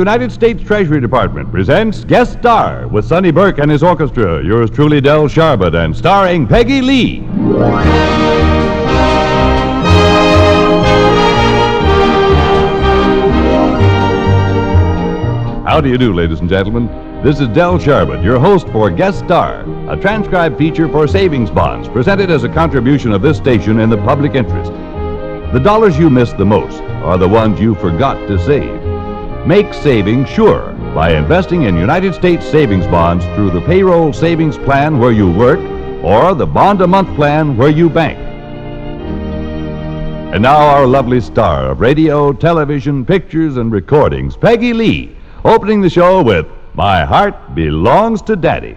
United States Treasury Department presents Guest Star with Sonny Burke and his orchestra, yours truly, Del Sharbutt, and starring Peggy Lee. How do you do, ladies and gentlemen? This is Del Sharbutt, your host for Guest Star, a transcribed feature for savings bonds presented as a contribution of this station in the public interest. The dollars you miss the most are the ones you forgot to save. Make saving sure by investing in United States savings bonds through the payroll savings plan where you work or the bond a month plan where you bank. And now, our lovely star of radio, television, pictures, and recordings, Peggy Lee, opening the show with My Heart Belongs to Daddy.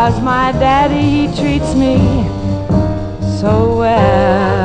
Cause my daddy, he treats me so well.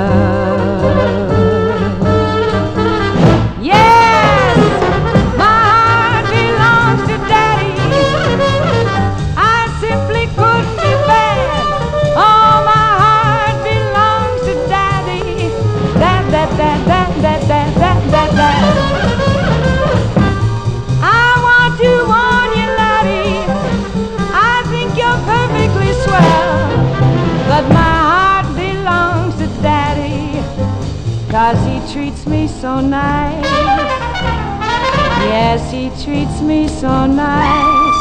Treats me so nice.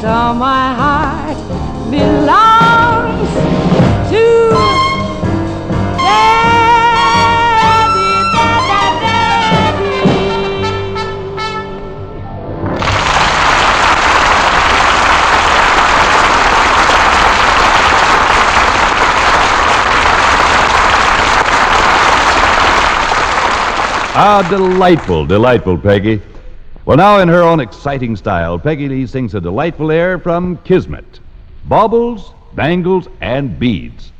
So my heart belongs to daddy. daddy, daddy. Ah, delightful, delightful, Peggy. Well, now, in her own exciting style, Peggy Lee sings a delightful air from Kismet Baubles, Bangles, and Beads.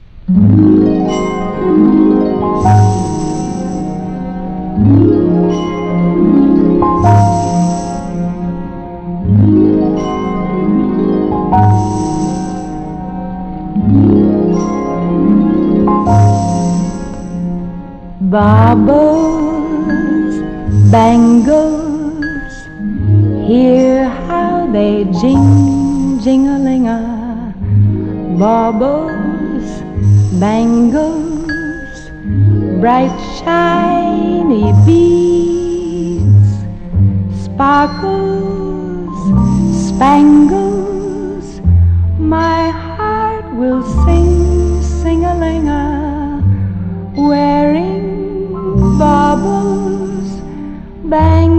Baubles, bangles, jing, jing-a-ling-a. Baubles, bangles, bright shiny beads, sparkles, spangles, my heart will sing, sing-a-ling-a, wearing baubles, bangles,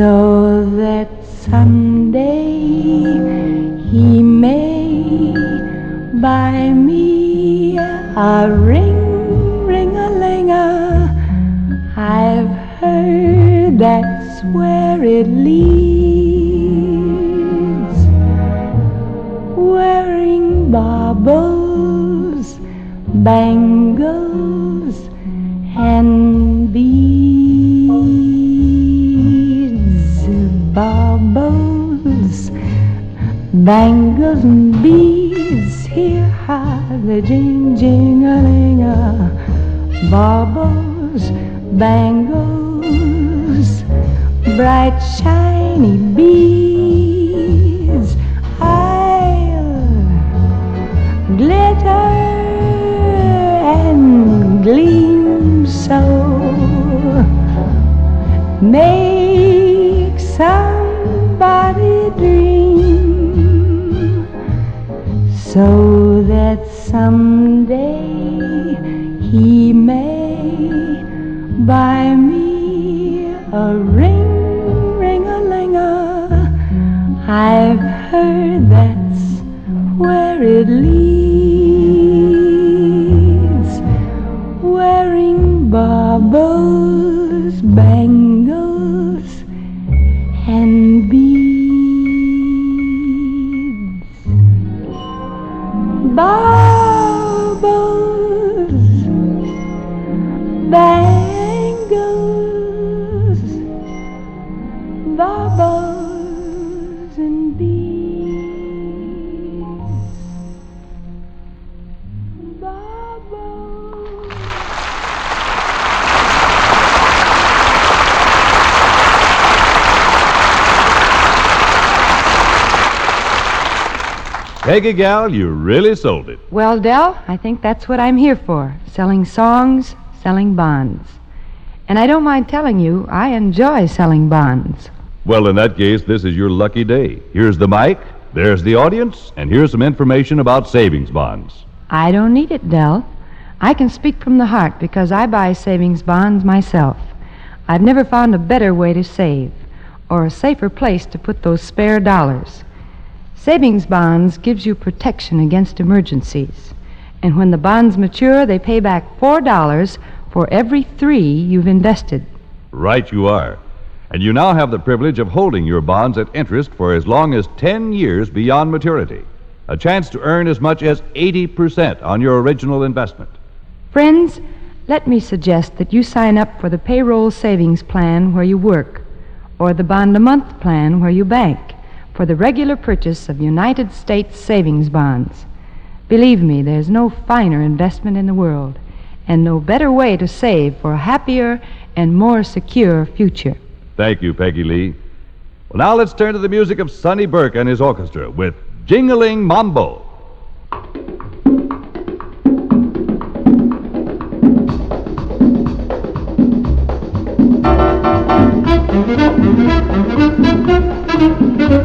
so that someday he may buy me a ring, ring a linger. I've heard that's where it leads. Wearing baubles, bangles, bangles, and beads. How the jing jing a ling a. Baubles, bangles, bright shiny beads. So that someday he may buy me a ring, ring a linger. I've heard that's where it leads. Wearing baubles, bangles, and beads. Peggy Gal, you really sold it. Well, Del, I think that's what I'm here for selling songs, selling bonds. And I don't mind telling you, I enjoy selling bonds. Well, in that case, this is your lucky day. Here's the mic, there's the audience, and here's some information about savings bonds. I don't need it, Del. I can speak from the heart because I buy savings bonds myself. I've never found a better way to save or a safer place to put those spare dollars. Savings bonds gives you protection against emergencies. And when the bonds mature, they pay back $4 for every 3 you've invested. Right, you are. And you now have the privilege of holding your bonds at interest for as long as 10 years beyond maturity. A chance to earn as much as 80% on your original investment. Friends, let me suggest that you sign up for the payroll savings plan where you work, or the bond a month plan where you bank, for the regular purchase of United States savings bonds. Believe me, there's no finer investment in the world, and no better way to save for a happier and more secure future. Thank you, Peggy Lee. Well, now let's turn to the music of Sonny Burke and his orchestra with Jingling Mambo.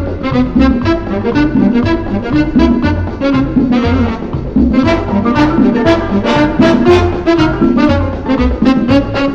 Thank you.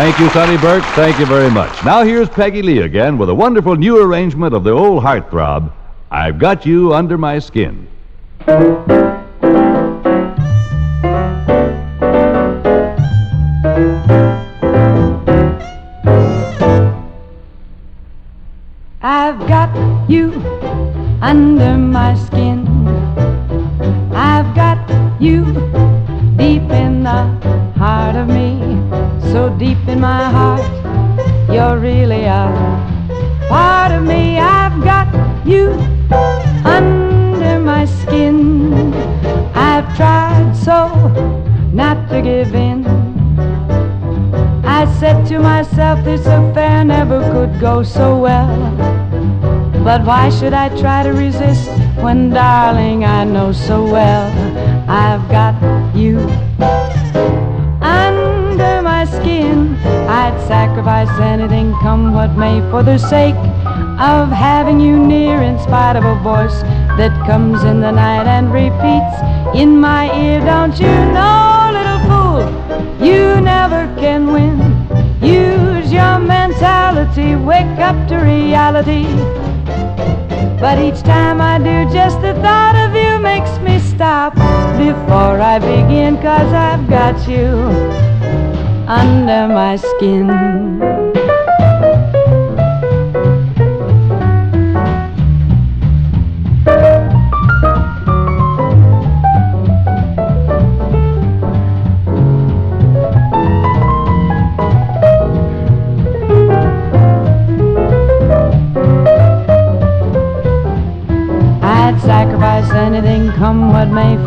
Thank you, Sonny Burke. Thank you very much. Now here's Peggy Lee again with a wonderful new arrangement of the old heartthrob, I've Got You Under My Skin. I've tried so not to give in. I said to myself, this affair never could go so well. But why should I try to resist when, darling, I know so well I've got you under my skin? I'd sacrifice anything, come what may, for the sake of having you near, in spite of a voice that comes in the night and repeats in my ear. Don't you know, little fool, you never can win. Use your mentality, wake up to reality. But each time I do, just the thought of you makes me stop before I begin, cause I've got you under my skin.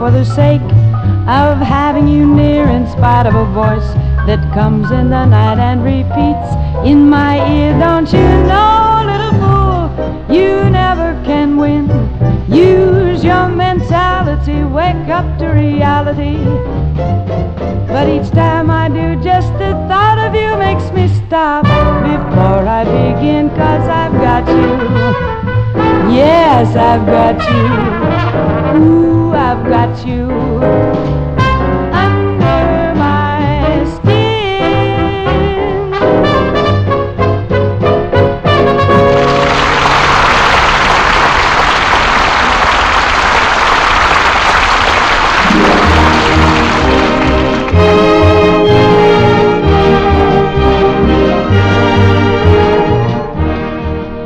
For the sake of having you near, in spite of a voice that comes in the night and repeats in my ear. Don't you know, little fool, you never can win. Use your mentality, wake up to reality. But each time I do, just the thought of you makes me stop before I begin, cause I've got you. Yes, I've got you. Ooh, I've got you.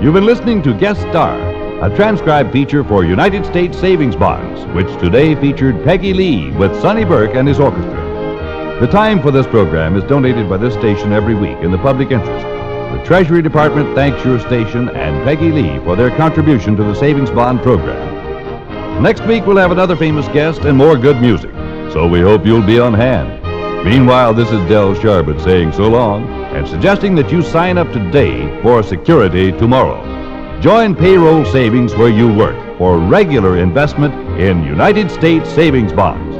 You've been listening to Guest Star, a transcribed feature for United States Savings Bonds, which today featured Peggy Lee with Sonny Burke and his orchestra. The time for this program is donated by this station every week in the public interest. The Treasury Department thanks your station and Peggy Lee for their contribution to the Savings Bond program. Next week, we'll have another famous guest and more good music, so we hope you'll be on hand. Meanwhile, this is Del Sharbutt saying so long and suggesting that you sign up today for security tomorrow. Join payroll savings where you work for regular investment in United States savings bonds.